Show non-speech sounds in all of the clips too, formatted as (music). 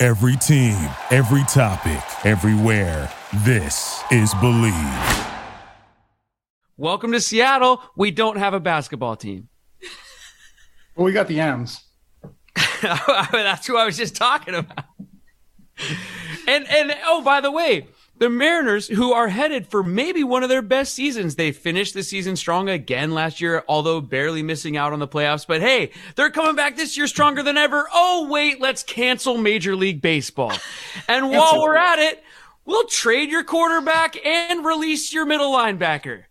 Every team, every topic, everywhere. This is Bleav. Welcome to Seattle. We don't have a basketball team. Well, we got the M's. (laughs) That's who I was just talking about. And and oh, by the way, the Mariners, who are headed for maybe one of their best seasons, they finished the season strong again last year, although barely missing out on the playoffs. But hey, they're coming back this year stronger than ever. Oh wait, let's cancel Major League Baseball. And while we're at it, we'll trade your quarterback and release your middle linebacker.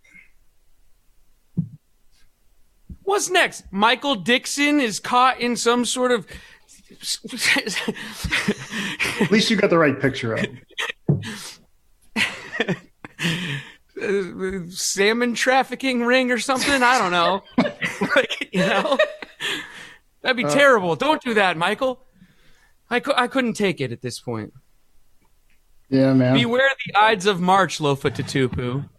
What's next? Michael Dixon is caught in some sort of. At least you got the right picture of. (laughs) salmon trafficking ring or something. I don't know. (laughs) like, you know, that'd be uh, terrible. Don't do that, Michael. I, cu- I couldn't take it at this point. Yeah, man. Beware the Ides of March, Lofa Tatupu.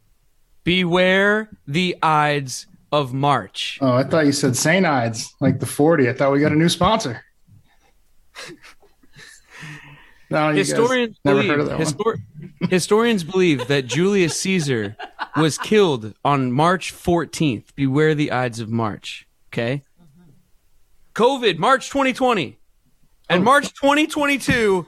Beware the Ides of March. Oh, I thought you said St. Ides, like the 40. I thought we got a new sponsor. (laughs) no, historians believe, histor- historians believe that Julius Caesar was killed on March 14th. Beware the Ides of March. Okay. COVID, March 2020. And oh. March 2022,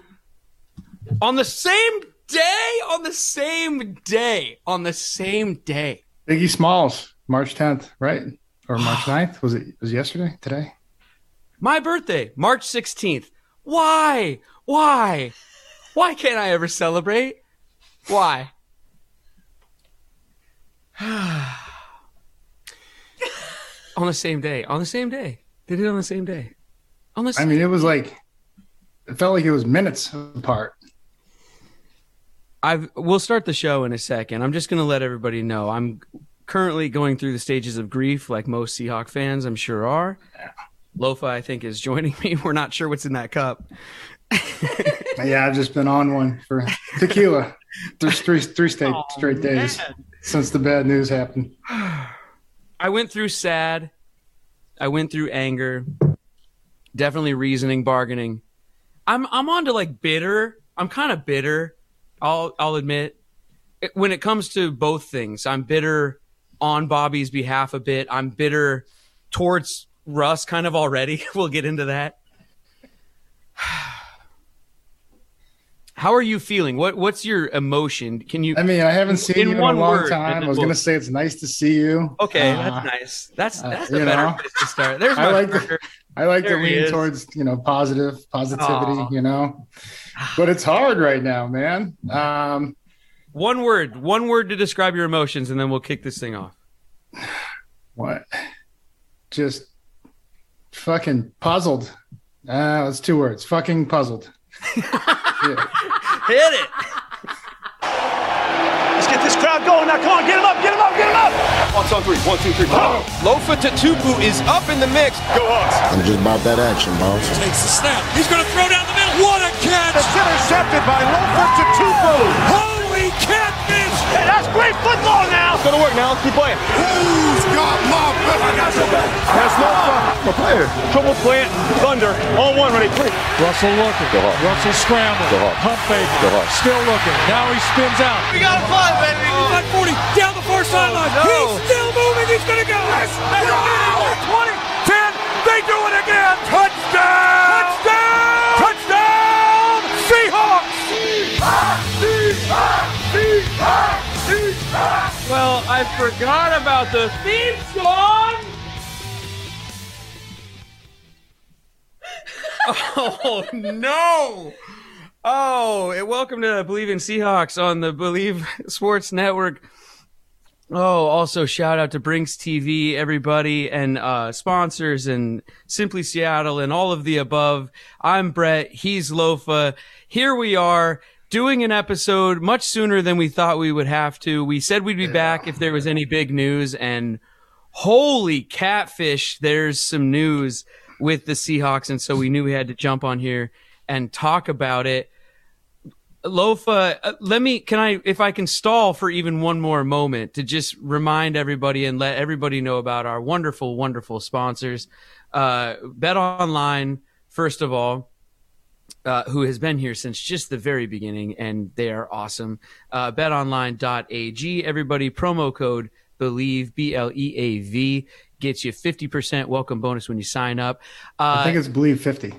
on the same day, on the same day, on the same day. Biggie Smalls. March 10th, right? Or (sighs) March 9th? Was it was it yesterday? Today? My birthday, March 16th. Why? Why? Why can't I ever celebrate? Why? (sighs) on the same day. On the same day. They did it on the same day. On the I mean, it was like it felt like it was minutes apart. I've we'll start the show in a second. I'm just going to let everybody know I'm currently going through the stages of grief, like most Seahawk fans, I'm sure are. Lofa, I think, is joining me. (laughs) We're not sure what's in that cup. Yeah, I've just been on one for tequila. There's three three straight, oh, straight days man. since the bad news happened. I went through sad. I went through anger. Definitely reasoning, bargaining. I'm I'm on to like bitter. I'm kind of bitter. I'll I'll admit. When it comes to both things, I'm bitter on Bobby's behalf a bit. I'm bitter towards Russ kind of already. (laughs) we'll get into that. How are you feeling? What What's your emotion? Can you? I mean, I haven't seen you in a long time. I was going to say it's nice to see you. Okay, uh, that's nice. That's uh, that's uh, a better know, place to start. There's I like to, I like there to lean towards you know positive positivity. Aww. You know, but it's hard right now, man. Um, one word, one word to describe your emotions, and then we'll kick this thing off. What? Just fucking puzzled. Uh, that's two words. Fucking puzzled. (laughs) yeah. Hit it. Let's get this crowd going now. Come on, get him up, get him up, get him up. One, two, three. One, two, three. Oh. Lofa Tatupu is up in the mix. Go Hawks. I'm just about that action, boss. Takes the snap. He's going to throw down the middle. What a catch. It's intercepted by Lofa Tatupu. Holy can't. Hey, that's great football now. It's going to work now. Let's keep playing. Who's got my back? I got your back. That's no fun. The player. Trouble plant. Thunder. On one. Ready. Three. Russell looking. Go Hawks. Russell scramble. Go Hawks. Pump fake. Go Hawks. Still looking. Now he spins out. We got a five, baby. Like 40. Down the far oh, sideline. no. He's still moving. He's going to go. Yes. Wow. 20. 10. They do it again. Touchdown. Touchdown. Touchdown. Seahawks. Seahawks. Seahawks. Seahawks. Well, I forgot about the theme song. Oh no! Oh, and welcome to Bleav in Seahawks on the Bleav (laughs) Sports Network. Oh, also shout out to Brinks TV, everybody, and uh, sponsors, and Simply Seattle, and all of the above. I'm Brett. He's Lofa. Here we are doing an episode much sooner than we thought we would have to. We said we'd be back if there was any big news, and holy catfish, there's some news with the Seahawks, and so we knew we had to jump on here and talk about it. Lofa, uh, let me, can I, if I can stall for even one more moment to just remind everybody and let everybody know about our wonderful, wonderful sponsors. Uh, Bet Online, first of all, uh, who has been here since just the very beginning, and they are awesome. Uh, betonline.ag, everybody, promo code BLEAV, B L E A V, gets you 50% welcome bonus when you sign up. Uh, I think it's believe fifty.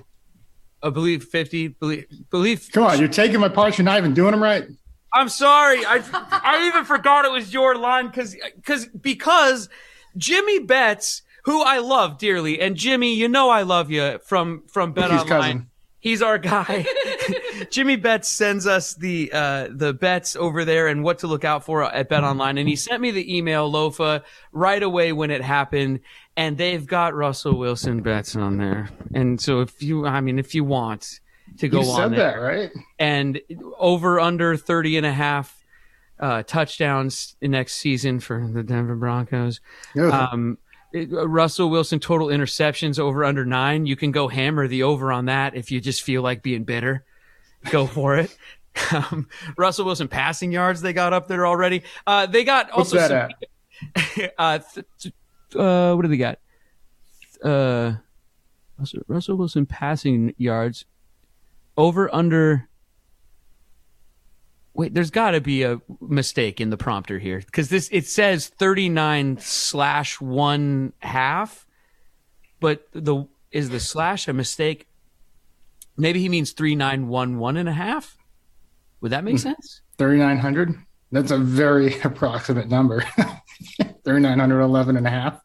I believe 50, believe, believe. Come on, you're taking my parts. You're not even doing them right. I'm sorry. I I even forgot it was your line because because because Jimmy Betts, who I love dearly, and Jimmy, you know I love you from from Bet Online. cousin. He's our guy. (laughs) Jimmy Betts sends us the uh, the bets over there and what to look out for at Bet Online, and he sent me the email Lofa right away when it happened, and they've got Russell Wilson bets on there. And so if you, I mean, if you want to go You on said there, that right. and over under 30 and a half uh, touchdowns next season for the Denver Broncos. Ugh. Um, it- Russell Wilson total interceptions over under nine. You can go hammer the over on that if you just feel like being bitter. Go for it. (laughs) Um, Russell Wilson passing yards they got up there already. Uh, they got What's also that some, at? (laughs) uh, th- uh, what do they got? Uh, Russell Wilson passing yards over under. Wait, there's got to be a mistake in the prompter here because this it says 39 slash one half, but the is the slash a mistake? Maybe he means three nine one one and a half. Would that make hmm. sense? 3,900. That's a very (laughs) approximate number. (laughs) 3,911 and a half.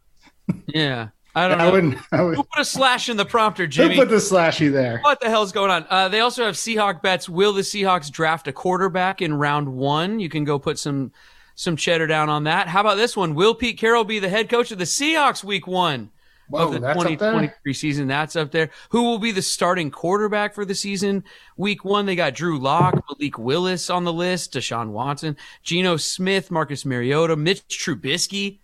(laughs) Yeah, I don't I know. wouldn't. I would. Who put a slash in the prompter, Jimmy? Who put the slashy there? What the hell's going on? Uh, they also have Seahawk bets. Will the Seahawks draft a quarterback in round one? You can go put some some cheddar down on that. How about this one? Will Pete Carroll be the head coach of the Seahawks week one Whoa, of the that's up there? 2023 season? That's up there. Who will be the starting quarterback for the season? Week one, they got Drew Lock, Malik Willis on the list, Deshaun Watson, Geno Smith, Marcus Mariota, Mitch Trubisky.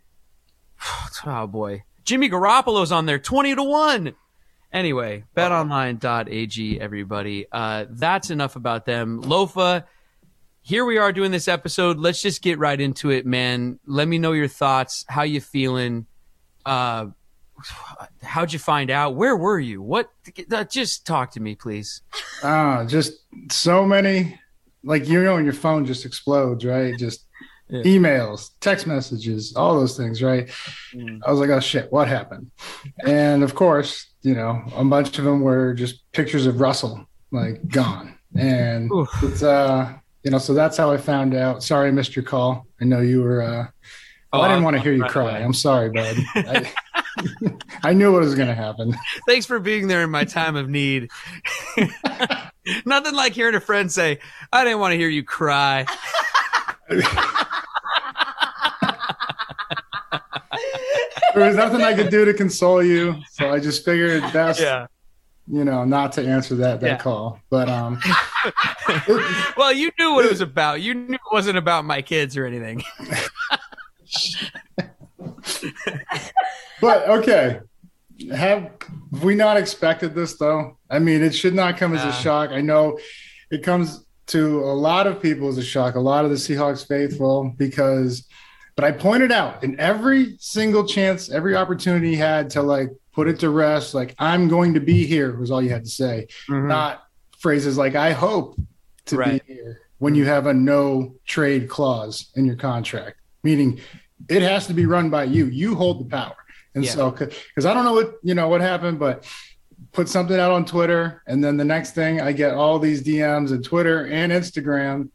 (sighs) Oh boy. Jimmy Garoppolo's on there, 20 to 1. Anyway, betonline.ag, everybody. Uh, that's enough about them. Lofa, here we are doing this episode. Let's just get right into it, man. Let me know your thoughts. How you feeling? Uh, how'd you find out? Where were you? What? uh, Just talk to me, please. Ah, just so many. Like you know, your phone just explodes, right? Just Yeah. emails, text messages, all those things, right? I was like, oh shit, what happened? And of course, you know, a bunch of them were just pictures of Russell, like gone. And Oof. it's uh, you know, so that's how I found out. Sorry, I missed your call. I know you were. uh Oh, I didn't want to hear you right cry. away. I'm sorry, bud. (laughs) I, (laughs) I knew what was going to happen. Thanks for being there in my time of need. (laughs) Nothing like hearing a friend say, I didn't want to hear you cry. There was nothing I could do to console you, so I just figured best, Yeah. you know, not to answer that that Yeah. call. But um, (laughs) Well, you knew what it was about. You knew it wasn't about my kids or anything. (laughs) but okay, have we not expected this though? I mean, it should not come as Yeah. a shock. I know it comes to a lot of people as a shock, a lot of the Seahawks faithful, because. But I pointed out in every single chance, every opportunity he had to like put it to rest, like I'm going to be here was all you had to say. Mm-hmm. not phrases like I hope to Right. be here when you have a no trade clause in your contract, meaning it has to be run by you. You hold the power. And Yeah. so, because I don't know what, you know, what happened, but put something out on Twitter. And then the next thing I get all these DMs and Twitter and Instagram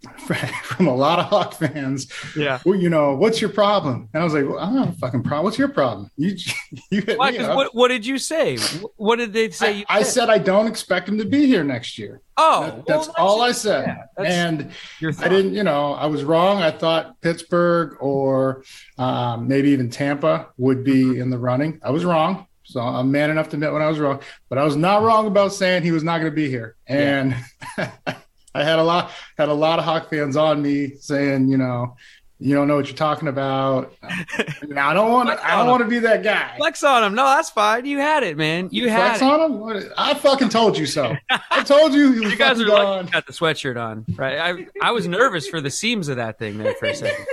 (laughs) from a lot of Hawk fans. Yeah. Well, you know, what's your problem? And I was like, well, I don't have a fucking problem. What's your problem? You, (laughs) you hit Why, me 'cause up. what, what did you say? What did they say? I, I said I don't expect him to be here next year. oh, That- well, that's all I said. yeah, and I didn't, you know, I was wrong. I thought Pittsburgh or um, maybe even Tampa would be in the running. I was wrong. So I'm man enough to admit when I was wrong, but I was not wrong about saying he was not going to be here. And (laughs) I had a lot, had a lot of Hawk fans on me saying, you know, you don't know what you're talking about. (laughs) I don't want to. I don't want to be that guy. Flex on him. No, that's fine. You had it, man. You had Flex it. on him. What- I fucking told you so. I told you he (laughs) was You guys are fucking lucky you got the sweatshirt on, right? I I was nervous for the seams of that thing there for a second.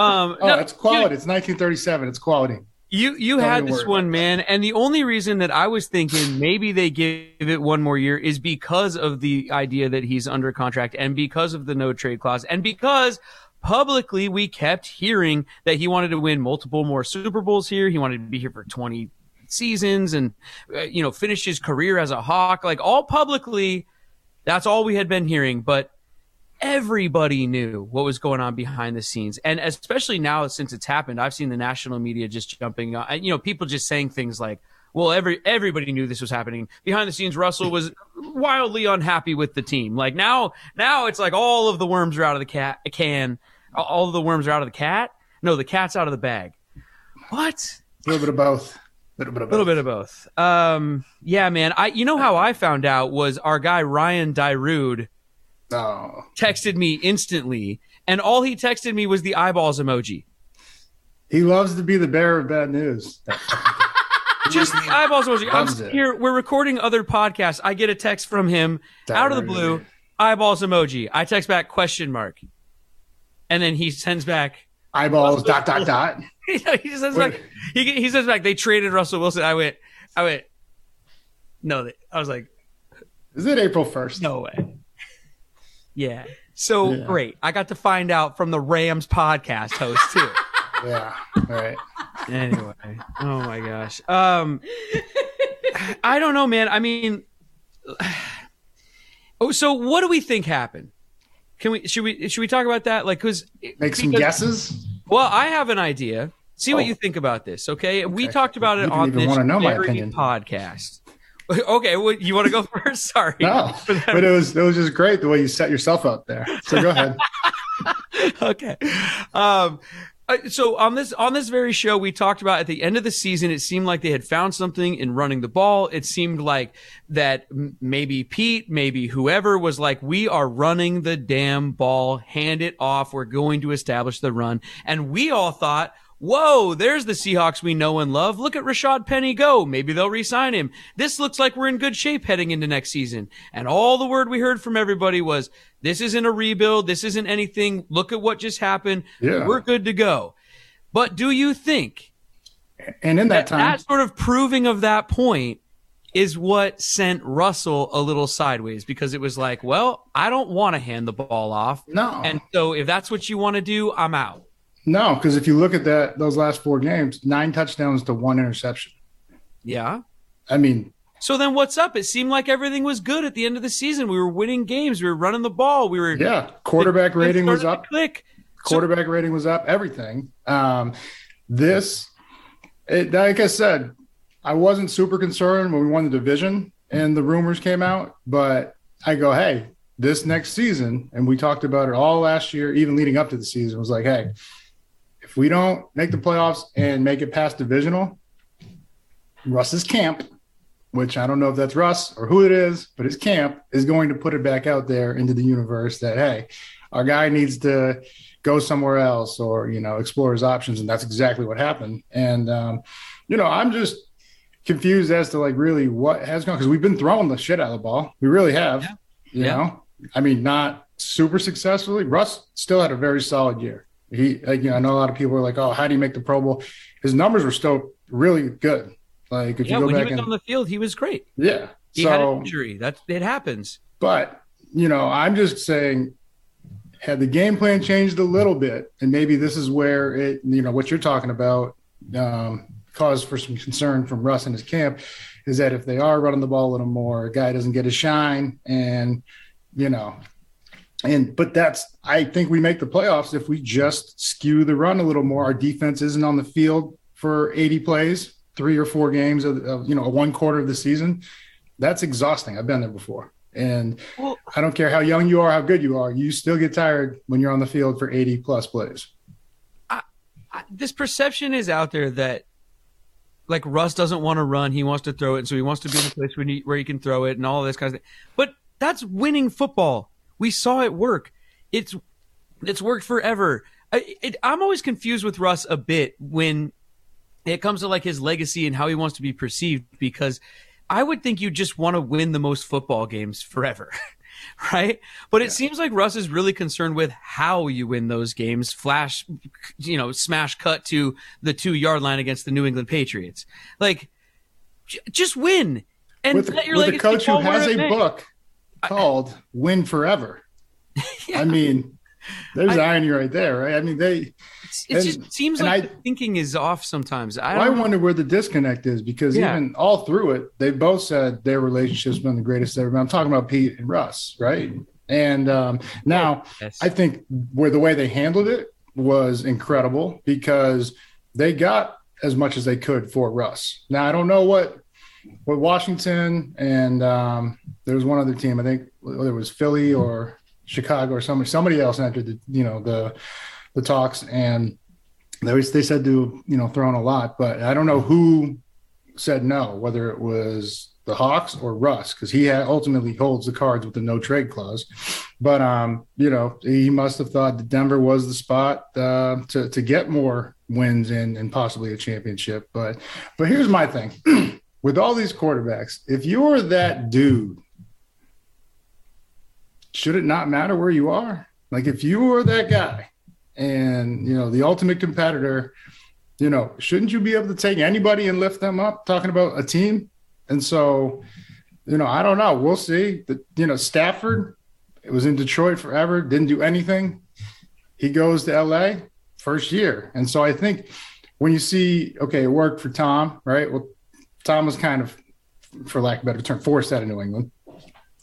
Um, Oh, no, it's quality. It's 1937. It's quality. You you Don't had this one, man, and the only reason that I was thinking maybe they give it one more year is because of the idea that he's under contract and because of the no trade clause and because publicly we kept hearing that he wanted to win multiple more Super Bowls here. He wanted to be here for 20 seasons and uh, you know finish his career as a Hawk. Like all publicly, that's all we had been hearing, but everybody knew what was going on behind the scenes. And especially now since it's happened i've seen the national media just jumping on you know people just saying things like well every everybody knew this was happening. Behind the scenes russell was wildly unhappy with the team. Like now now it's like all of the worms are out of the cat can all of the worms are out of the cat? No the cat's out of the bag. What? A little bit of both. A little bit of both. little bit of both. Um yeah man. I you know how i found out was our guy ryan Dyrude Oh, texted me instantly, and all he texted me was the eyeballs emoji. he loves to be the bearer of bad news. (laughs) Just the eyeballs emoji. I'm it. here. We're recording other podcasts. I get a text from him out of the blue, eyeballs emoji. I text back question mark, and then he sends back. Eyeballs. Dot dot dot. (laughs) he just sends back. He he says back. They traded Russell Wilson. I went. I went. No, I was like, Is it April first? no way. Yeah. So Yeah. great. I got to find out from the Rams podcast host too. (laughs) Yeah. All right. anyway oh my gosh um i don't know man i mean (sighs) oh so what do we think happened can we should we should we talk about that like because Make some guesses. well i have an idea see what Oh. you think about this okay, we talked about it You on even this wanna know my opinion. podcast (laughs) okay well, you want to go (laughs) first sorry No, (laughs) but it was it was just great the way you set yourself up there. So go ahead. okay. Um, uh, so on this on this very show, we talked about at the end of the season, it seemed like they had found something in running the ball. It seemed like that maybe Pete, maybe whoever was like, we are running the damn ball, hand it off. We're going to establish the run, and we all thought. Whoa, there's the Seahawks we know and love. Look at Rashad Penny go. Maybe they'll re-sign him. This looks like we're in good shape heading into next season. And all the word we heard from everybody was, this isn't a rebuild. This isn't anything. Look at what just happened. Yeah. We're good to go. But do you think And in that that, time, that sort of proving of that point is what sent Russell a little sideways because it was like, well, I don't want to hand the ball off. no, And so if that's what you want to do, I'm out. No, because if you look at that those last four games, nine touchdowns to one interception. Yeah. I mean, So then what's up? It seemed like everything was good at the end of the season. We were winning games. We were running the ball. We were yeah, quarterback it rating was up. Click. So- quarterback rating was up, everything. Um, this, it, like I said, I wasn't super concerned when we won the division and the rumors came out, but I go, hey, this next season, and we talked about it all last year, even leading up to the season, was like, hey, if we don't make the playoffs and make it past divisional, Russ's camp, which I don't know if that's Russ or who it is, but his camp is going to put it back out there into the universe that, hey, our guy needs to go somewhere else or you know explore his options. And that's exactly what happened. And um, you know i'm just confused as to like really what has gone because we've been throwing the shit out of the ball. We really have Yeah. you Yeah. know? I mean not super successfully. Russ still had a very solid year he like you know i know a lot of people are like oh how do you make the pro bowl his numbers were still really good like if Yeah, you go when he back was and on the field, he was great. yeah He had an so injury. That it happens. but you know, I'm just saying, had the game plan changed a little bit, and maybe this is where it, you know, what you're talking about, um, caused for some concern from Russ and his camp, is that if they are running the ball a little more, a guy doesn't get his shine, and you know, And but that's I think we make the playoffs if we just skew the run a little more. Our defense isn't on the field for 80 plays, three or four games of, of you know a one quarter of the season. That's exhausting. I've been there before. And well, I don't care how young you are, how good you are, you still get tired when you're on the field for 80 plus plays. I, I, this perception is out there that like Russ doesn't want to run, he wants to throw it, and so he wants to be in a place where he, where he can throw it and all this kind of thing. But that's winning football. We saw it work. It's it's worked forever. I, it, I'm always confused with Russ a bit when it comes to like his legacy and how he wants to be perceived because I would think you just want to win the most football games forever. (laughs) right? But it seems like Russ is really concerned with how you win those games. Flash, you know, smash cut to the two yard line against the New England Patriots. Like, j- just win. And with, let your with a coach who has a book called "Win Forever." (laughs) yeah. I mean, there's I, irony right there, right? I mean, they. It just seems like I, thinking is off sometimes. I, well, I wonder where the disconnect is because yeah. even all through it, they both said their relationship's been the greatest ever. I'm talking about Pete and Russ, right? And um, now yes. I think where the way they handled it was incredible because they got as much as they could for Russ. Now I don't know what what Washington and um, there was one other team. I think whether it was Philly or Chicago or somebody somebody else entered the you know the the talks and they they said to you know throw in a lot, but I don't know who said no, whether it was the Hawks or Russ, because he ultimately holds the cards with the no trade clause. But um, you know, he must have thought that Denver was the spot uh, to to get more wins in and possibly a championship. But but here's my thing: (clears throat) with all these quarterbacks, if you're that dude should it not matter where you are? Like if you are that guy and you know the ultimate competitor, you know, shouldn't you be able to take anybody and lift them up? Talking about a team. And so, you know, I don't know. We'll see. The, you know, Stafford, it was in Detroit forever, didn't do anything. He goes to LA first year. And so I think when you see, okay, it worked for Tom, right? Well, Tom was kind of, for lack of a better term, forced out of New England,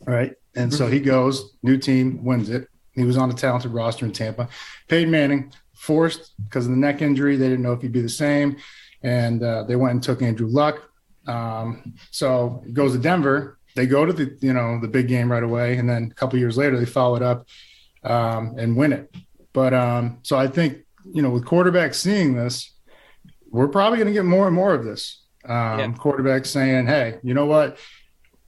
right? And so he goes, new team, wins it. He was on a talented roster in Tampa. Peyton Manning, forced because of the neck injury. They didn't know if he'd be the same. And uh, they went and took Andrew Luck. Um, so he goes to Denver. They go to the, you know, the big game right away. And then a couple years later, they follow it up um, and win it. But um, so I think, you know, with quarterbacks seeing this, we're probably going to get more and more of this. Um, yeah. Quarterbacks saying, hey, you know what?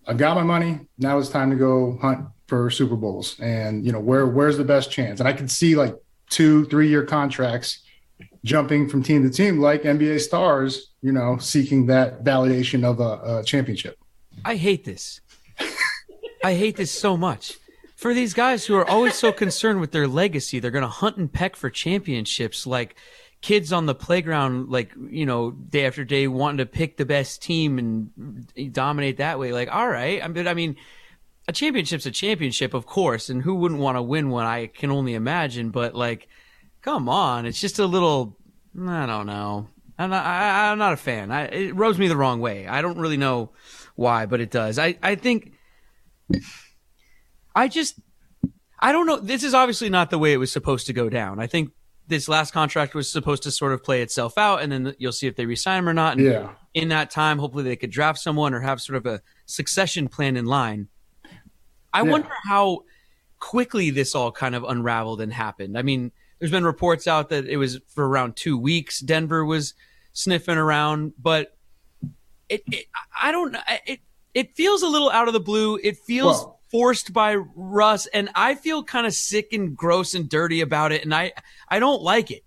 I've got my money. Now it's time to go hunt for Super Bowls. And you know, where where's the best chance? And I can see like two, three year contracts jumping from team to team, like NBA stars, you know, seeking that validation of a, a championship. I hate this. I hate this so much. For these guys who are always so concerned with their legacy, they're going to hunt and peck for championships like kids on the playground, like, you know, day after day wanting to pick the best team and dominate that way. Like, all right. I mean, I mean, a championship's a championship, of course, and who wouldn't want to win one? I can only imagine, but like, come on. It's just a little, I don't know. I'm not, I, am not a fan. I, it rubs me the wrong way. I don't really know why, but it does. I, I think, I just, I don't know. This is obviously not the way it was supposed to go down. I think this last contract was supposed to sort of play itself out, and then you'll see if they resign him or not. And yeah. In that time, hopefully they could draft someone or have sort of a succession plan in line. I yeah. wonder how quickly this all kind of unraveled and happened. I mean, there's been reports out that it was for around two weeks. Denver was sniffing around, but it, it I don't know. It it feels a little out of the blue. It feels. Well, forced by Russ, and I feel kind of sick and gross and dirty about it, and I I don't like it.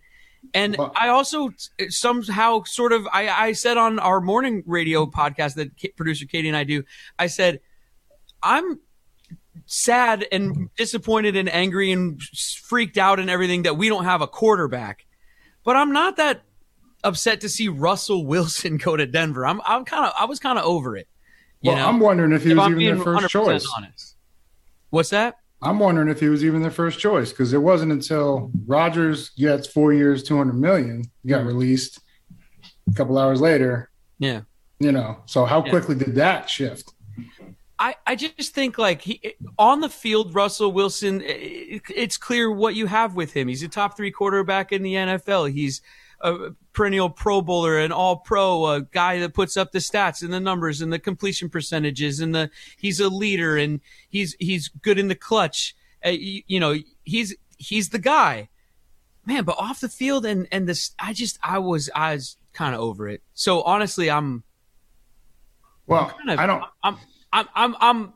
And well, I also somehow sort of I, I said on our morning radio podcast that producer Katie and I do, I said I'm sad and disappointed and angry and freaked out and everything that we don't have a quarterback, but I'm not that upset to see Russell Wilson (laughs) go to Denver. I'm I'm kind of I was kind of over it. well, know? I'm wondering if he if was I'm even their first choice. Honest. What's that? I'm wondering if he was even their first choice because it wasn't until Rodgers gets four years, 200 million, got mm-hmm. released a couple hours later. Yeah. You know, so how quickly did that shift? I, I just think like he on the field, Russell Wilson. It, it's clear what you have with him. He's a top three quarterback in the NFL. He's a perennial Pro Bowler, an All Pro, a guy that puts up the stats and the numbers and the completion percentages, and the he's a leader and he's he's good in the clutch. Uh, you, you know, he's he's the guy, man. But off the field and and this, I just I was I was kind of over it. So honestly, I'm Well, kind of, I don't. I'm, I'm, I'm, I'm,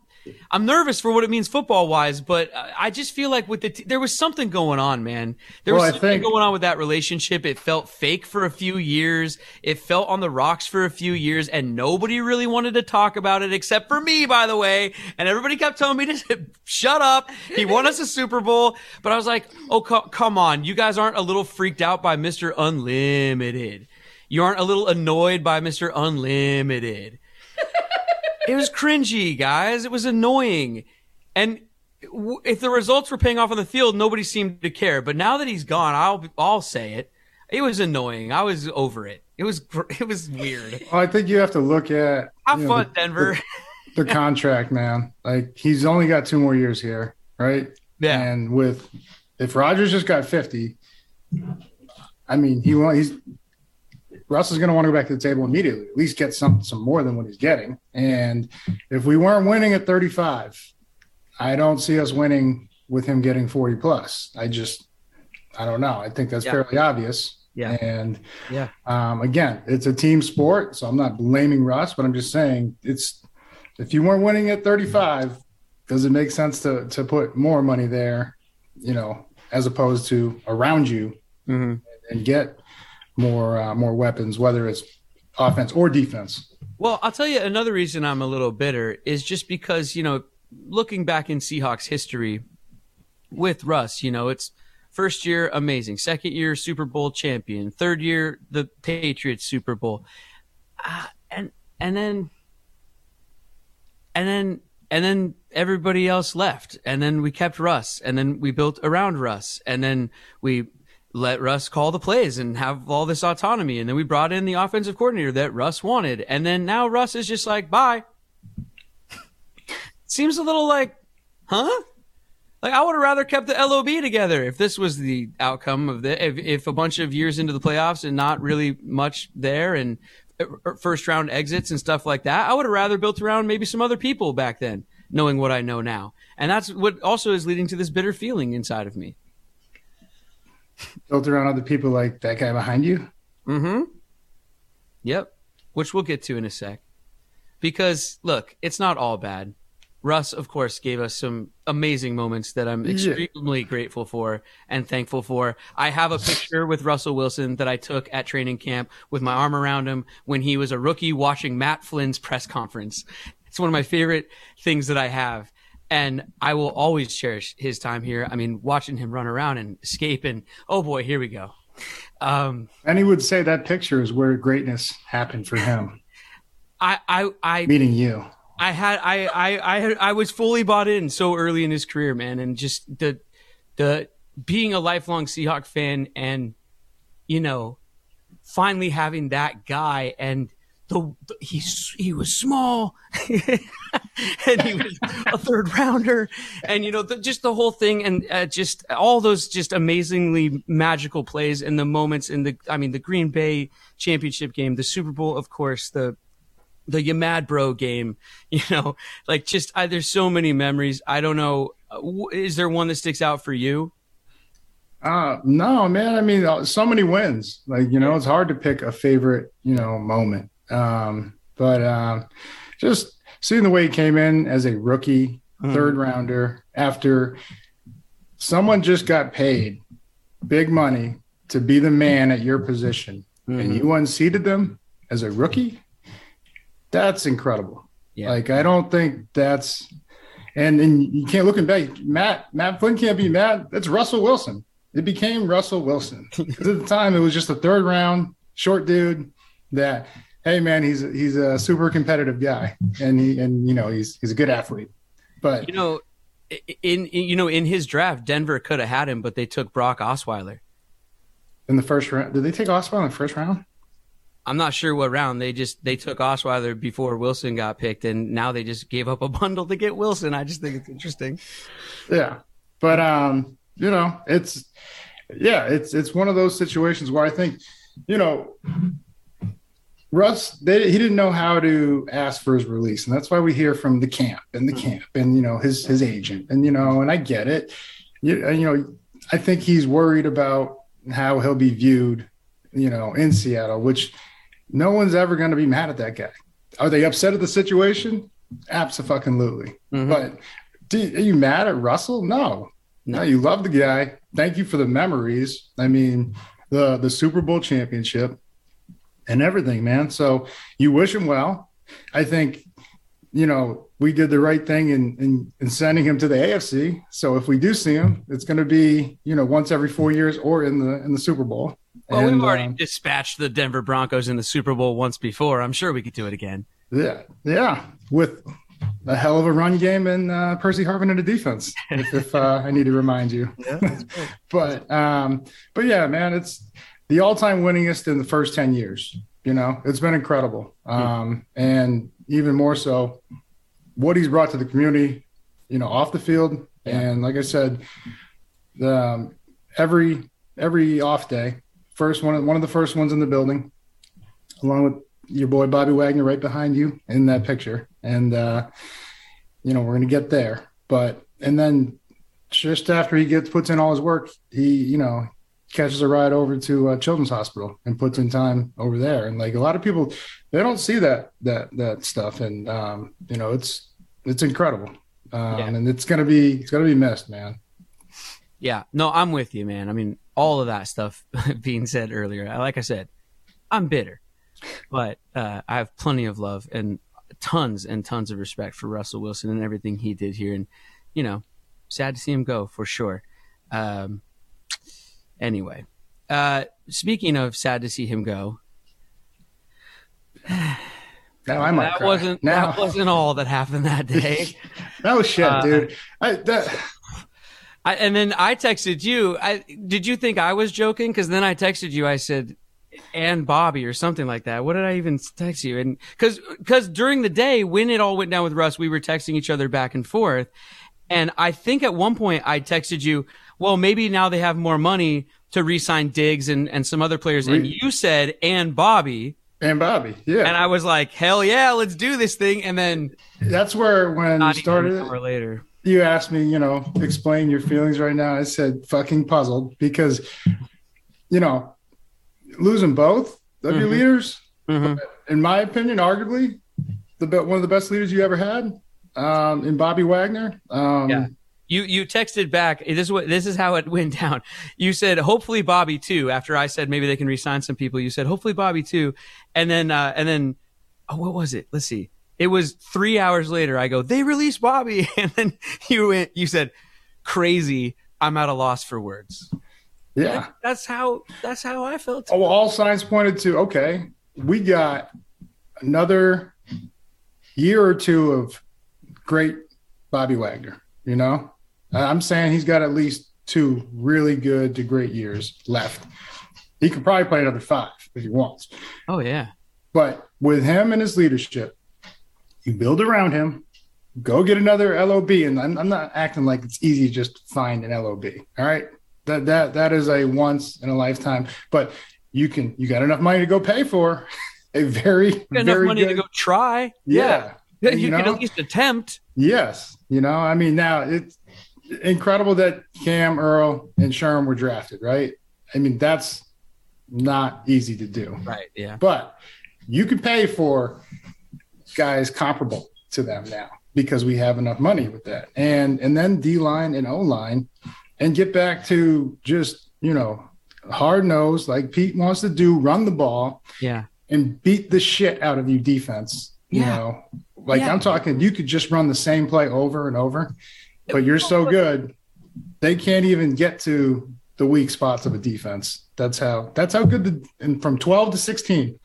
I'm nervous for what it means football wise, but I just feel like with the t- there was something going on, man. There was I something think- going on with that relationship. It felt fake for a few years. It felt on the rocks for a few years, and nobody really wanted to talk about it except for me, by the way. And everybody kept telling me to (laughs) shut up. He won us a Super Bowl, but I was like, oh, co- come on, you guys aren't a little freaked out by Mister Unlimited. You aren't a little annoyed by Mister Unlimited it was cringy, guys. It was annoying. And w- if the results were paying off on the field, nobody seemed to care. But now that he's gone, I'll I'll say it. It was annoying. I was over it. It was gr- (laughs) it was weird. Well, I think you have to look at Have you know, fun, the- Denver. the contract, man. Like he's only got two more years here, right? Yeah. And with if Rodgers just got fifty, I mean, he want he's Russ is going to want to go back to the table immediately. At least get some some more than what he's getting. And if we weren't winning at thirty five, I don't see us winning with him getting forty plus. I just I don't know. I think that's Yeah. fairly obvious. Yeah. And Yeah. um, again, it's a team sport, so I'm not blaming Russ, but I'm just saying it's if you weren't winning at 35, does it make sense to to put more money there, you know, as opposed to around you Mhm. and get more uh, more weapons, whether it's offense or defense. Well, I'll tell you another reason I'm a little bitter is just because, you know, looking back in Seahawks history with Russ, you know, it's first year amazing, second year Super Bowl champion, third year the Patriots Super Bowl. Uh, and and then and then and then everybody else left. And then we kept Russ. And then we built around Russ. And then we let Russ call the plays and have all this autonomy and then we brought in the offensive coordinator that Russ wanted and then now Russ is just like bye (laughs) seems a little like huh like I would have rather kept the LOB together if this was the outcome of the if, if a bunch of years into the playoffs and not really much there and uh, first round exits and stuff like that. I would have rather built around maybe some other people back then, knowing what I know now. And that's what also is leading to this bitter feeling inside of me. Built around other people like that guy behind you. Mm-hmm. Yep. Which we'll get to in a sec. Because look, it's not all bad. Russ, of course, gave us some amazing moments that I'm Yeah. extremely grateful for and thankful for. I have a picture with Russell Wilson that I took at training camp with my arm around him when he was a rookie watching Matt Flynn's press conference. It's one of my favorite things that I have. And I will always cherish his time here. I mean, watching him run around and escape and oh boy, here we go. Um, And he would say that picture is where greatness happened for him, (laughs) I, I, I, meeting you. I had I I I had, I was fully bought in so early in his career, man, and just the the being a lifelong Seahawk fan and you know finally having that guy and the, the he's he was small (laughs) and he was a third rounder and you know the, just the whole thing and uh, just all those just amazingly magical plays and the moments in the I mean the Green Bay championship game, the Super Bowl, of course, the the Yamad Bro game, (laughs) you know, like just I, there's so many memories. I don't know. Is there one that sticks out for you? Uh, no, man. I mean, uh, so many wins. Like, you know, it's hard to pick a favorite, you know, moment. Um, but um, just seeing the way he came in as a rookie, third rounder, after someone just got paid big money to be the man at your position, and you unseated them as a rookie, that's incredible. Yeah. Like, I don't think that's. And and you can't looking back. Matt Matt Flynn can't be Matt. That's Russell Wilson. It became Russell Wilson. (laughs) at the time, it was just a third round short dude that, hey man, he's a, he's a super competitive guy, and he and you know he's he's a good athlete. But You know, in, in you know in his draft, Denver could have had him, but they took Brock Osweiler. in the first round, did they take Osweiler in the first round? I'm not sure what round they just they took Osweiler before Wilson got picked, and now they just gave up a (laughs) bundle to get Wilson. I just think it's interesting. Yeah, but um, you know, it's yeah, it's it's one of those situations where I think, you know, Russ they, he didn't know how to ask for his release, and that's why we hear from the camp and the camp and you know his his agent, and you know, and I get it. You, you know, I think he's worried about how he'll be viewed, you know, in Seattle, which no one's ever going to be mad at that guy. Are they upset at the situation? Absolutely. Mhm. But do, are you mad at Russell? No. no. you love the guy. Thank you for the memories. I mean, the the Super Bowl championship and everything, man. So you wish him well. I think, you know, we did the right thing in, in, in sending him to the AFC. So if we do see him, it's going to be, you know, once every four years or in the in the Super Bowl. Well, And, we've already um, dispatched the Denver Broncos in the Super Bowl once before. I'm sure we could do it again. Yeah, yeah, with a hell of a run game and uh, Percy Harvin in the defense. If, if uh, I need to remind you, (laughs) (laughs) but um, but yeah, man, it's the all-time winningest in the first ten years. You know, it's been incredible, um, and even more so, what he's brought to the community. You know, off the field, and like I said, the um, every every off day, first one one of the first ones in the building, along with your boy Bobby Wagner right behind you in that picture. And uh, you know, we're gonna get there. But and then just after he gets puts in all his work, he, you know, catches a ride over to uh, Children's Hospital and puts in time over there. And like a lot of people, they don't see that that that stuff. And um, you know, it's it's incredible. Um, Yeah. and it's gonna be it's gonna be missed, man. Yeah, no, I'm with you, man. I mean, all of that stuff (laughs) being said earlier, like I said, I'm bitter, but uh, I have plenty of love and tons and tons of respect for Russell Wilson and everything he did here. And, you know, sad to see him go for sure. Um, anyway, uh, speaking of sad to see him go, (sighs) Now I might that cry. wasn't now that wasn't all that happened that (laughs) day. no shit, uh, dude. I that I, and then I texted you. I did you think I was joking? Because then I texted you. I said, "And Bobby" or something like that. What did I even text you? And because because during the day when it all went down with Russ, we were texting each other back and forth. And I think at one point I texted you, "Well, maybe now they have more money to re-sign Diggs and and some other players." And you said, "And Bobby," and Bobby, yeah. and I was like, "Hell yeah, let's do this thing!" And then that's where when you started it, later. you asked me, you know, explain your feelings right now. I said fucking puzzled because, you know, losing both of your Mhm. leaders, Mhm. in my opinion, arguably the one of the best leaders you ever had, um, in Bobby Wagner. Um, Yeah. You you texted back. This is what this is how it (laughs) went down. You said hopefully Bobby too. After I said maybe they can resign some people, you said hopefully Bobby too, and then uh, and then oh what was it? Let's see. It was three hours later. I go they released Bobby, (laughs) and then you went. You said crazy. I'm at a loss for words. yeah. That's how that's how I felt. Oh, all signs pointed to okay, we got another year or two of great Bobby Wagner. You know, Uh, I'm saying he's got at least two really good to great years left. He could probably play another five if he wants. Oh yeah. But with him and his leadership, you build around him. Go get another LOB, and I'm, I'm not acting like it's easy to just find an LOB. All right, that that that is a once in a lifetime. But you can you got enough money to go pay for (laughs) a very You got enough very money to go try. Yeah, (laughs) You, You can at least attempt. Yes, you know, I mean, now it's incredible that Cam, Earl, and Sherm were drafted, right? I mean, that's not easy to do. Right. Yeah. but you can pay for guys comparable to them now because we have enough money with that and and then d line and o line and get back to just you know hard nose like pete wants to do run the ball Yeah. and beat the shit out of you defense you Yeah. know like Yeah. i'm talking you could just run the same play over and over but you're so good they can't even get to the weak spots of a defense that's how that's how good the and from 12 to 16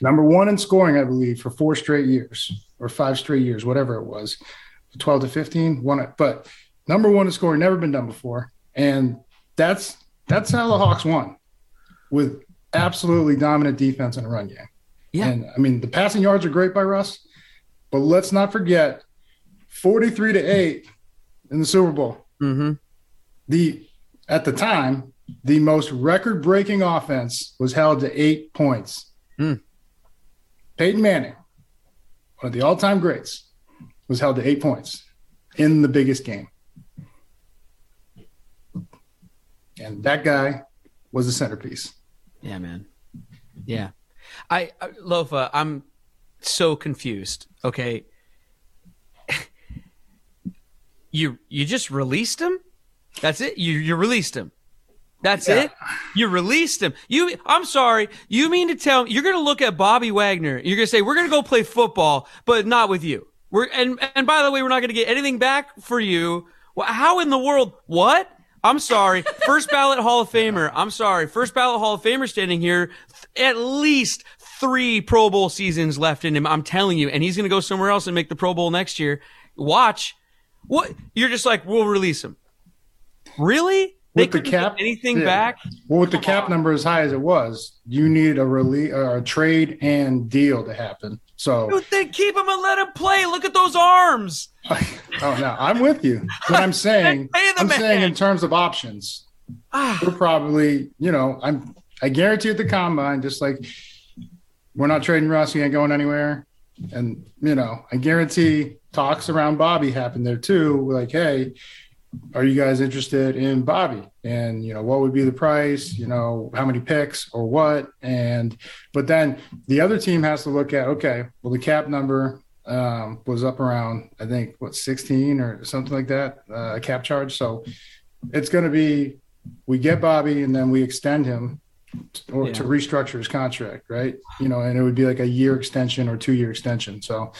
number one in scoring i believe for four straight years or five straight years whatever it was 12 to 15 one but number one in scoring never been done before and that's that's how the hawks won with absolutely dominant defense and a run game. Yeah. And I mean, the passing yards are great by Russ, but let's not forget 43 to 8 in the Super Bowl. Mm-hmm. The at the time, the most record-breaking offense was held to 8 points. Hmm. Peyton Manning, one of the all-time greats, was held to 8 points in the biggest game. And that guy was the centerpiece. Yeah, man. Yeah. I, I Lofa, I'm so confused. Okay. You you just released him? That's it? You you released him. That's Yeah. it? You released him. You I'm sorry. You mean to tell me you're going to look at Bobby Wagner. You're going to say we're going to go play football, but not with you. We're and and by the way, we're not going to get anything back for you. Well, how in the world? What? I'm sorry. First ballot Hall of Famer. I'm sorry. First ballot Hall of Famer standing here. Th- At least three Pro Bowl seasons left in him. I'm telling you. And he's going to go somewhere else and make the Pro Bowl next year. Watch. What? You're just like, we'll release him. Really? They With the cap- anything yeah. back? Well, with the cap number as high as it was, you needed a release, a trade and deal to happen. So, Dude, then keep him and let him play. Look at those arms. (laughs) oh no, I'm with you. But I'm (laughs) saying, I'm man. saying in terms of options, Ah. we're probably, you know, I'm, I guarantee at the combine, just like we're not trading Russ, he ain't going anywhere. And you know, I guarantee talks around Bobby happened there too. Like, hey, are you guys interested in Bobby? And you know, what would be the price? You know, how many picks or what? And but then the other team has to look at okay, well, the cap number um, was up around I think what 16 or something like that, uh, cap charge. So it's going to be we get Bobby and then we extend him or to restructure his contract, right? You know, and it would be like a year extension or two year extension. So,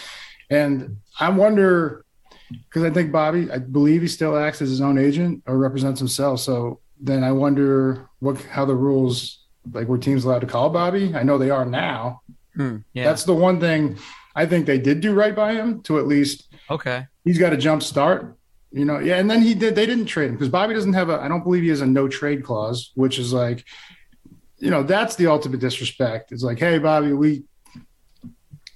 and I wonder because I think Bobby, I believe he still acts as his own agent or represents himself. So then I wonder what how the rules like were teams allowed to call Bobby? I know they are now. Hmm, yeah. That's the one thing I think they did do right by him to at least okay. he's got a jump start. You know, yeah, and then he did. They didn't trade him because Bobby doesn't have a. I don't believe he has a no trade clause, which is like, you know, that's the ultimate disrespect. It's like, hey, Bobby, we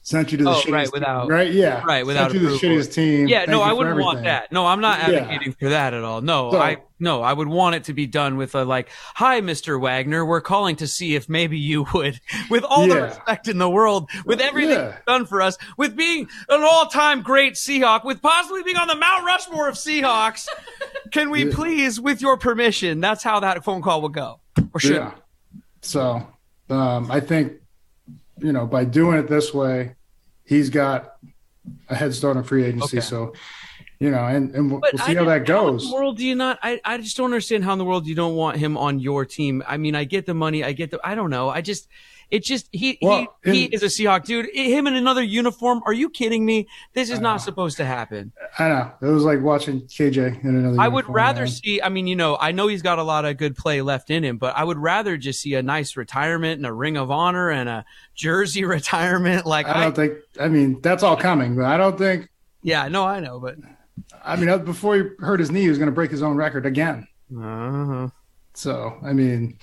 sent you to the Oh, shittiest right, team, without- right, yeah, right, without sent you to the shittiest team. Yeah, Thank no, I wouldn't want that. No, I'm not Yeah. advocating for that at all. No, So- I no, I would want it to be done with a like, "Hi, Mr. Wagner, we're calling to see if maybe you would, (laughs) with all the respect in the world, with everything Yeah. done for us, with being an all-time great Seahawk, with possibly being on the Mount Rushmore of Seahawks, can we Yeah. please, with your permission?" That's how that phone call would go, or should. Yeah. So um, I think, you know, by doing it this way, he's got a head start on free agency. Okay. So, you know, and, and we'll, we'll I see how that goes. in the world do you not? I, I just don't understand how in the world you don't want him on your team. I mean, I get the money, I get the. I don't know. I just, it just he Well, he, he is a Seahawk dude. Him in another uniform. Are you kidding me? This is not supposed to happen. I know. It was like watching KJ in another I would rather man. see. I mean, you know, I know he's got a lot of good play left in him, but I would rather just see a nice retirement and a ring of honor and a jersey (laughs) retirement. Like, I I, don't think. I mean, that's all coming, but I don't think. yeah, no, I know, but I mean, before he hurt his knee, he was going to break his own record again. uh So, I mean,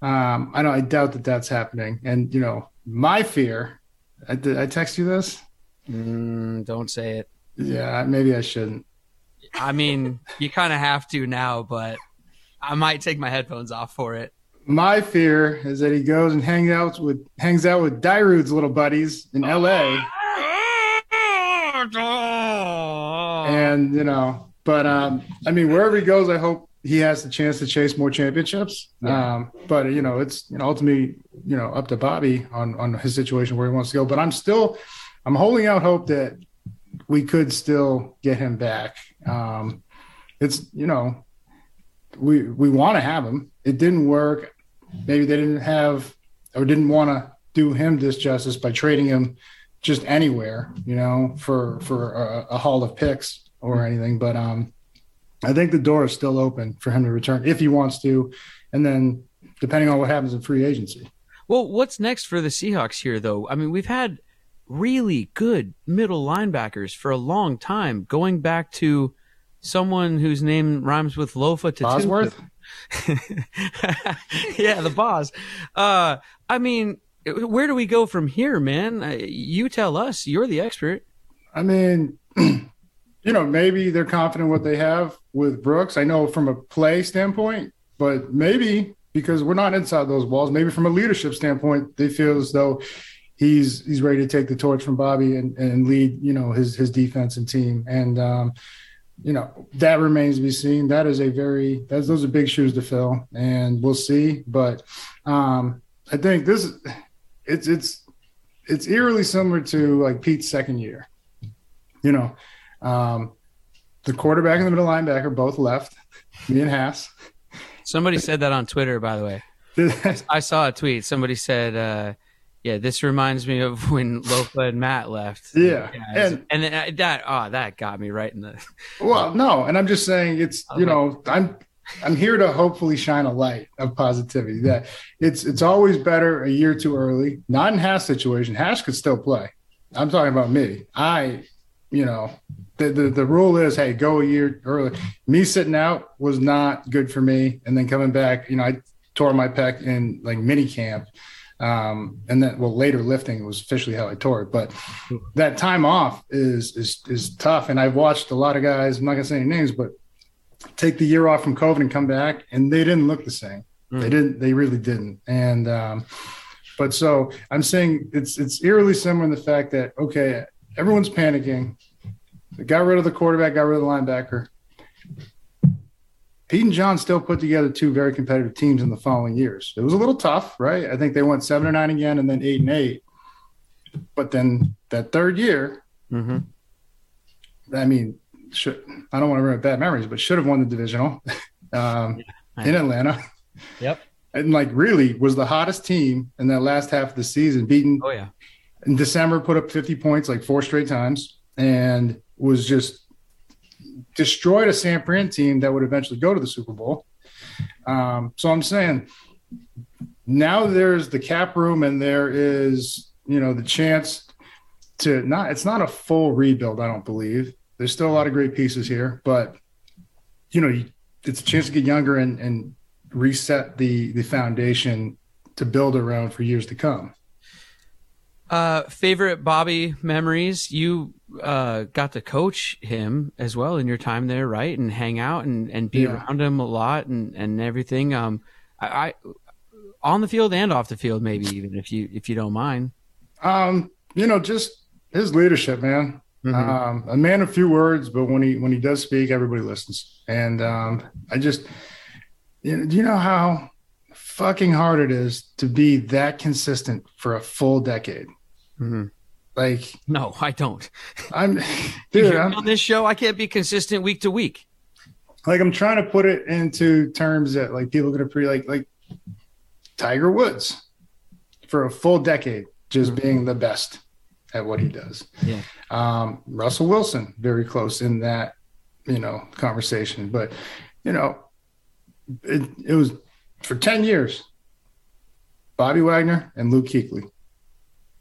um, I don't. I doubt that that's happening. And you know, my fear. I, did I text you this? mm, don't say it. Yeah, maybe I shouldn't. I mean, you kind of have to now, but I might take my headphones off for it. My fear is that he goes and hangs out with hangs out with Dairude's little buddies in L.A. (laughs) and you know, but um, I mean, wherever he goes, I hope he has the chance to chase more championships. Um, but you know, it's you know ultimately you know up to Bobby on on his situation where he wants to go. But I'm still, I'm holding out hope that we could still get him back. Um, it's you know, we we want to have him. It didn't work. Maybe they didn't have or didn't want to do him this justice by trading him just anywhere, you know, for for a, a haul of picks or anything. But um, I think the door is still open for him to return if he wants to, and then depending on what happens in free agency. Well, what's next for the Seahawks here, though? I mean, we've had really good middle linebackers for a long time, going back to someone whose name rhymes with Lofa to Bosworth, (laughs) yeah, the boss. Uh, I mean, where do we go from here, man? Uh, You tell us. You're the expert. I mean, (clears throat) you know, maybe they're confident what they have with Brooks. I know from a play standpoint, but maybe because we're not inside those walls, maybe from a leadership standpoint, they feel as though he's he's ready to take the torch from Bobby and, and lead, you know, his his defense and team. And um, you know, that remains to be seen. That is a very that's those are big shoes to fill, and we'll see. But um, I think this it's it's it's eerily similar to like Pete's second year. You know, um, the quarterback and the middle linebacker both left. Me and Haas. Somebody said that on Twitter, by the way. (laughs) I saw a tweet. Somebody said, uh, "Yeah, this reminds me of when Lofa and Matt left." Yeah, and, and then, uh, that oh, that got me right in the. (laughs) well, no, and I'm just saying it's you know I'm I'm here to hopefully shine a light of positivity that it's it's always better a year too early. Not in Hash situation. Hash could still play. I'm talking about me. I, you know, the, the the rule is hey, go a year early. Me sitting out was not good for me, and then coming back, you know, I tore my pec in like mini camp. Um, and then well later lifting was officially how I tore it. But that time off is is is tough. And I've watched a lot of guys, I'm not gonna say any names, but take the year off from COVID and come back, and they didn't look the same. Mm. They didn't. They really didn't. And um, but so I'm saying it's it's eerily similar in the fact that okay, everyone's panicking. Got rid of the quarterback, got rid of the linebacker. Pete and John still put together two very competitive teams in the following years. It was a little tough, right? I think they went seven or nine again, and then eight and eight. But then that third year, mm-hmm. I mean, should I don't want to ruin bad memories, but should have won the divisional (laughs) um, yeah, in Atlanta. Yep. And like really was the hottest team in that last half of the season, beaten. Oh yeah. In December, put up 50 points like four straight times, and was just destroyed a San Fran team that would eventually go to the Super Bowl. Um, so I'm saying now there's the cap room and there is you know the chance to not it's not a full rebuild i don't believe there's still a lot of great pieces here, but you know, it's a chance to get younger and, and reset the the foundation to build around for years to come. Uh, favorite Bobby memories? You uh, got to coach him as well in your time there, right? And hang out and, and be yeah. around him a lot and, and everything. Um, I, I on the field and off the field, maybe even if you if you don't mind. Um, you know, just his leadership, man. Mm-hmm. Um, a man of few words, but when he when he does speak, everybody listens. And um, I just, you know, do you know how fucking hard it is to be that consistent for a full decade? Mm-hmm. Like, no, I don't. I'm, (laughs) dude, I'm, on this show. I can't be consistent week to week. Like, I'm trying to put it into terms that like people could appreciate, like like Tiger Woods for a full decade, just mm-hmm. being the best at what he does. Yeah. Um, Russell Wilson, very close in that, you know, conversation. But, you know, it, it was for 10 years, Bobby Wagner and Luke Kuechly.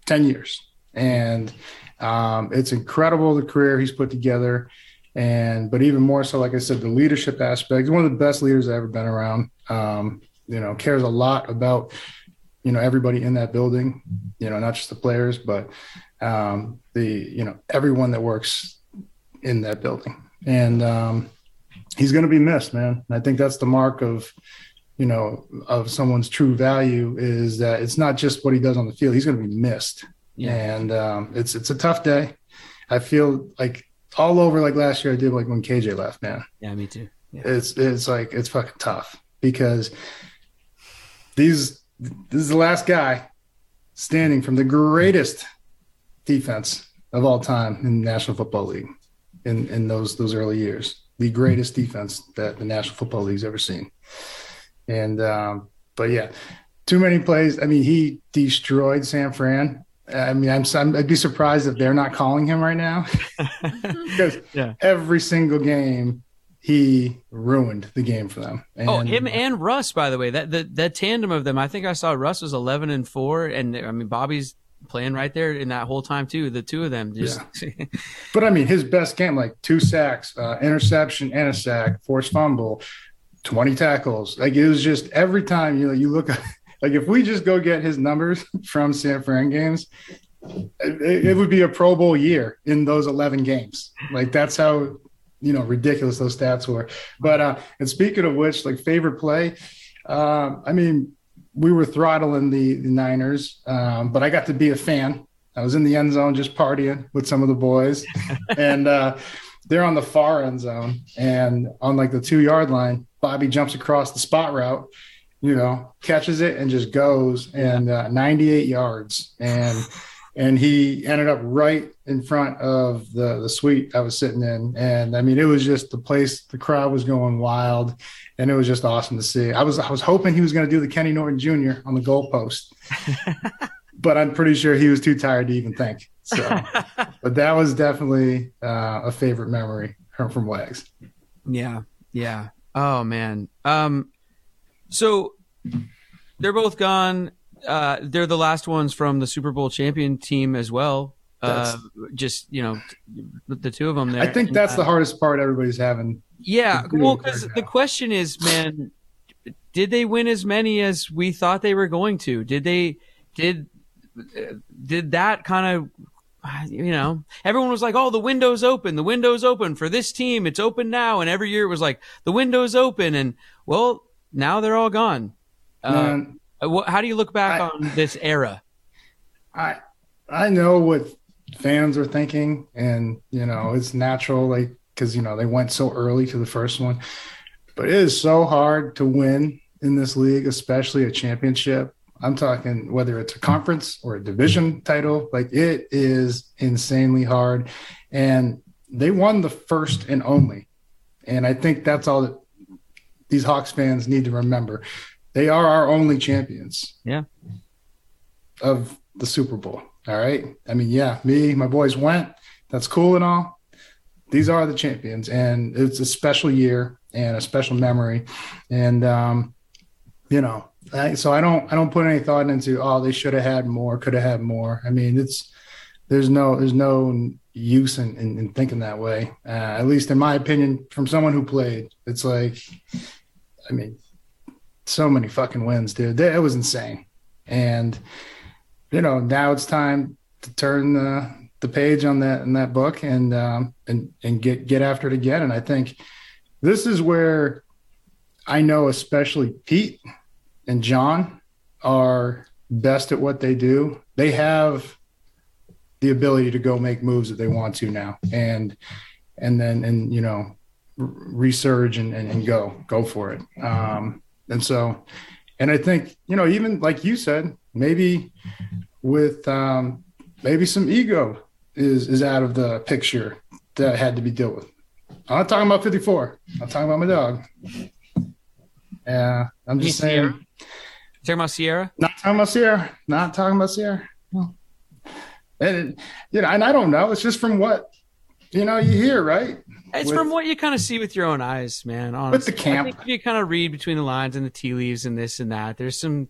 10 years. And um, it's incredible the career he's put together. And, but even more so, like I said, the leadership aspect, one of the best leaders I've ever been around. Um, you know, cares a lot about, you know, everybody in that building, you know, not just the players, but um, the you know everyone that works in that building, and um, he's going to be missed, man. I think that's the mark of you know of someone's true value is that it's not just what he does on the field; he's going to be missed, yeah. and um, it's it's a tough day. I feel like all over like last year I did like when KJ left, man. Yeah, me too. Yeah. It's it's like it's fucking tough because these this is the last guy standing from the greatest defense of all time in the National Football League in, in those those early years. The greatest defense that the National Football League's ever seen. And um, but yeah, too many plays. I mean, he destroyed San Fran. I mean, I'm, I'm I'd be surprised if they're not calling him right now (laughs) because yeah. every single game he ruined the game for them. And, oh, him and Russ, by the way, that the that tandem of them. I think I saw Russ was 11 and four, and I mean Bobby's playing right there in that whole time too. The two of them just. Yeah. but I mean, his best game like two sacks, uh, interception, and a sack, forced fumble, twenty tackles. Like it was just every time you know you look (laughs) like if we just go get his numbers (laughs) from San Fran games, it, it would be a Pro Bowl year in those 11 games. Like that's how you know ridiculous those stats were. But uh, and speaking of which, like favorite play, um, I mean, we were throttling the, the Niners, um, but I got to be a fan. I was in the end zone just partying with some of the boys, (laughs) and uh, they're on the far end zone, and on like the two yard line, Bobby jumps across the spot route, you know, catches it and just goes and uh, 98 yards, and (laughs) and he ended up right in front of the the suite I was sitting in, and I mean it was just the place, the crowd was going wild, and it was just awesome to see. I was I was hoping he was going to do the Kenny Norton Jr. on the goalpost, (laughs) but I'm pretty sure he was too tired to even think. So, (laughs) but that was definitely uh, a favorite memory from, from Wags. Yeah, yeah. Oh man. Um, so they're both gone. Uh, they're the last ones from the Super Bowl champion team as well. Uh, just you know, the, the two of them. There. I think that's And, the uh, hardest part everybody's having. Yeah, well, because the question is, man, did they win as many as we thought they were going to? Did they? Did did that kind of? You know, everyone was like, "Oh, the window's open. The window's open for this team. It's open now." And every year it was like, "The window's open." And well, now they're all gone. Uh, Man, wh- how do you look back I- on this era? (laughs) I I know what fans are thinking, and you know it's natural, like because you know they went so early to the first one, but it is so hard to win in this league, especially a championship. I'm talking whether it's a conference or a division title, like it is insanely hard, and they won the first and only, and I think that's all that these Hawks fans need to remember. They are our only champions Yeah. of the Super Bowl. All right. I mean, yeah, me, my boys went. That's cool and all. These are the champions, and it's a special year and a special memory. And um, you know, I, so I don't I don't put any thought into oh they should have had more, could have had more. I mean, it's there's no there's no use in, in, in thinking that way. Uh, at least in my opinion, from someone who played, it's like, I mean, so many fucking wins, dude. It was insane, and you know now it's time to turn the the page on that in that book and um and and get get after it again and i think this is where i know especially pete and john are best at what they do they have the ability to go make moves that they want to now and and then and you know resurge and, and, and go go for it um and so and i think you know even like you said maybe with um, maybe some ego is is out of the picture that had to be dealt with. I'm not talking about 54. I'm talking about my dog. Yeah, I'm just saying. Sierra? Talking about Sierra? Not talking about Sierra. Not talking about Sierra. No. And you know, and I don't know. It's just from what you know you hear, right? It's With- from what you kind of see with your own eyes, man. Honestly, the camp. I think if you kind of read between the lines and the tea leaves and this and that, there's some,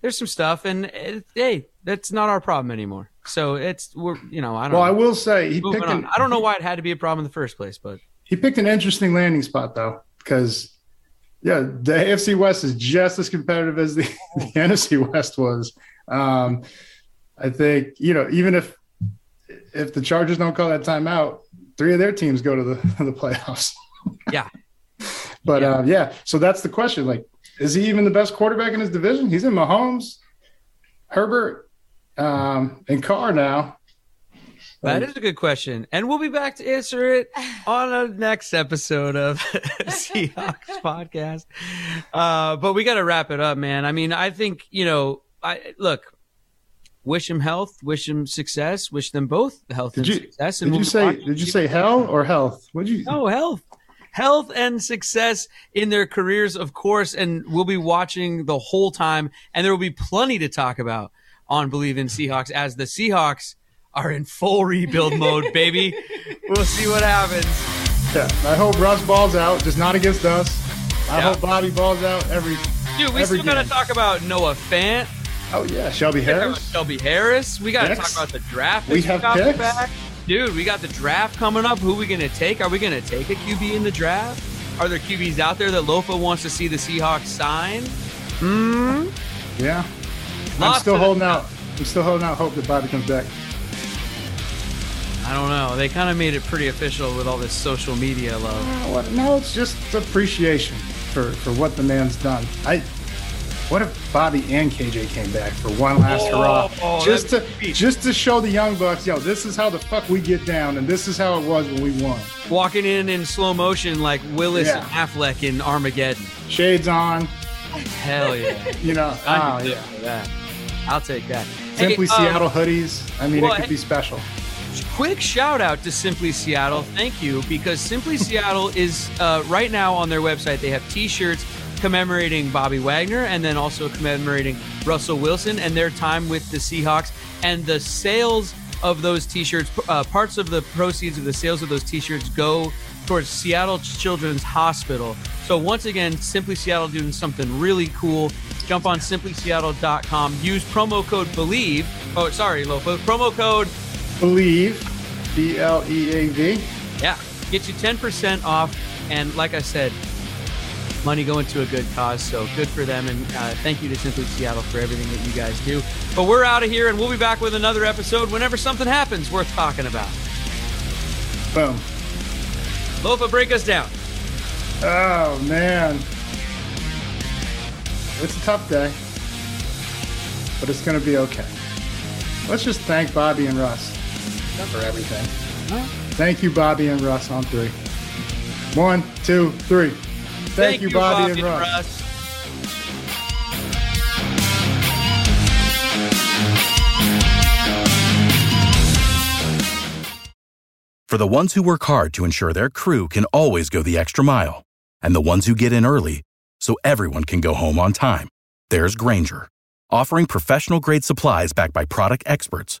there's some stuff, and it, hey, that's not our problem anymore. So it's we're, you know, I don't. Well, I will say he Moving picked an, I don't know why it had to be a problem in the first place, but he picked an interesting landing spot though, because yeah, the AFC West is just as competitive as the, (laughs) the NFC West was. Um, I think you know even if if the Chargers don't call that timeout, three of their teams go to the (laughs) the playoffs. Yeah. (laughs) but Yeah. Uh, yeah, so that's the question. Like, is he even the best quarterback in his division? He's in Mahomes, Herbert, um, and Carr now. That Like, is a good question, and we'll be back to answer it (sighs) on a next episode of (laughs) Seahawks (laughs) podcast. Uh, but we got to wrap it up, man. I mean, I think you know, I look. Wish him health. Wish him success. Wish them both health Did and you success. And did we'll you say did you say hell or health? Would you? Oh, health. Health and success in their careers, of course, and we'll be watching the whole time, and there will be plenty to talk about on Bleav in Seahawks as the Seahawks are in full rebuild mode, baby. We'll see what happens. Yeah, I hope Russ balls out, just not against us. I Yeah. hope Bobby balls out every. Dude, we every still got to talk about Noah Fant. Oh yeah, Shelby We gotta talk about Harris. Shelby Harris. We got to talk about the draft. We have coming picks. back. Dude, we got the draft coming up. Who we going to take? Are we going to take a QB in the draft? Are there QBs out there that Lofa wants to see the Seahawks sign? Hmm. Yeah. I'm still holding out. I'm still holding out hope that Bobby comes back. I don't know. They kind of made it pretty official with all this social media love. Uh, No, it's just appreciation for, for what the man's done. I. What if Bobby and KJ came back for one last hurrah, Oh, just to be- just to show the young bucks, yo, this is how the fuck we get down, and this is how it was when we won. Walking in in slow motion like Willis Yeah. and Affleck in Armageddon. Shades on, Hell yeah. you know. (laughs) I oh yeah. That. I'll take that. Simply Hey, um, Seattle hoodies. I mean, well, it could be special. Quick shout out to Simply Seattle. Thank you because Simply Seattle is uh, right now on their website. They have T-shirts commemorating Bobby Wagner and then also commemorating Russell Wilson and their time with the Seahawks. And the sales of those T-shirts, uh, parts of the proceeds of the sales of those T-shirts go towards Seattle Children's Hospital. So once again, Simply Seattle doing something really cool. Jump on simplyseattle.com. Use promo code BLEAV. Oh, sorry, Lofa. Promo code Bleav, B L E A V. yeah, get you 10% off. And like I said, money going to a good cause. So good for them. And uh, thank you to Simply Seattle for everything that you guys do. But we're out of here and we'll be back with another episode whenever something happens worth talking about. Boom. Lofa, break us down. Oh man, it's a tough day, but it's gonna be okay. Let's just thank Bobby and Russ for everything. Thank you, Bobby and Russ on three. One, two, three. Thank, you, Bobby, and Russ. For the ones who work hard to ensure their crew can always go the extra mile, and the ones who get in early so everyone can go home on time, there's Grainger, offering professional grade supplies backed by product experts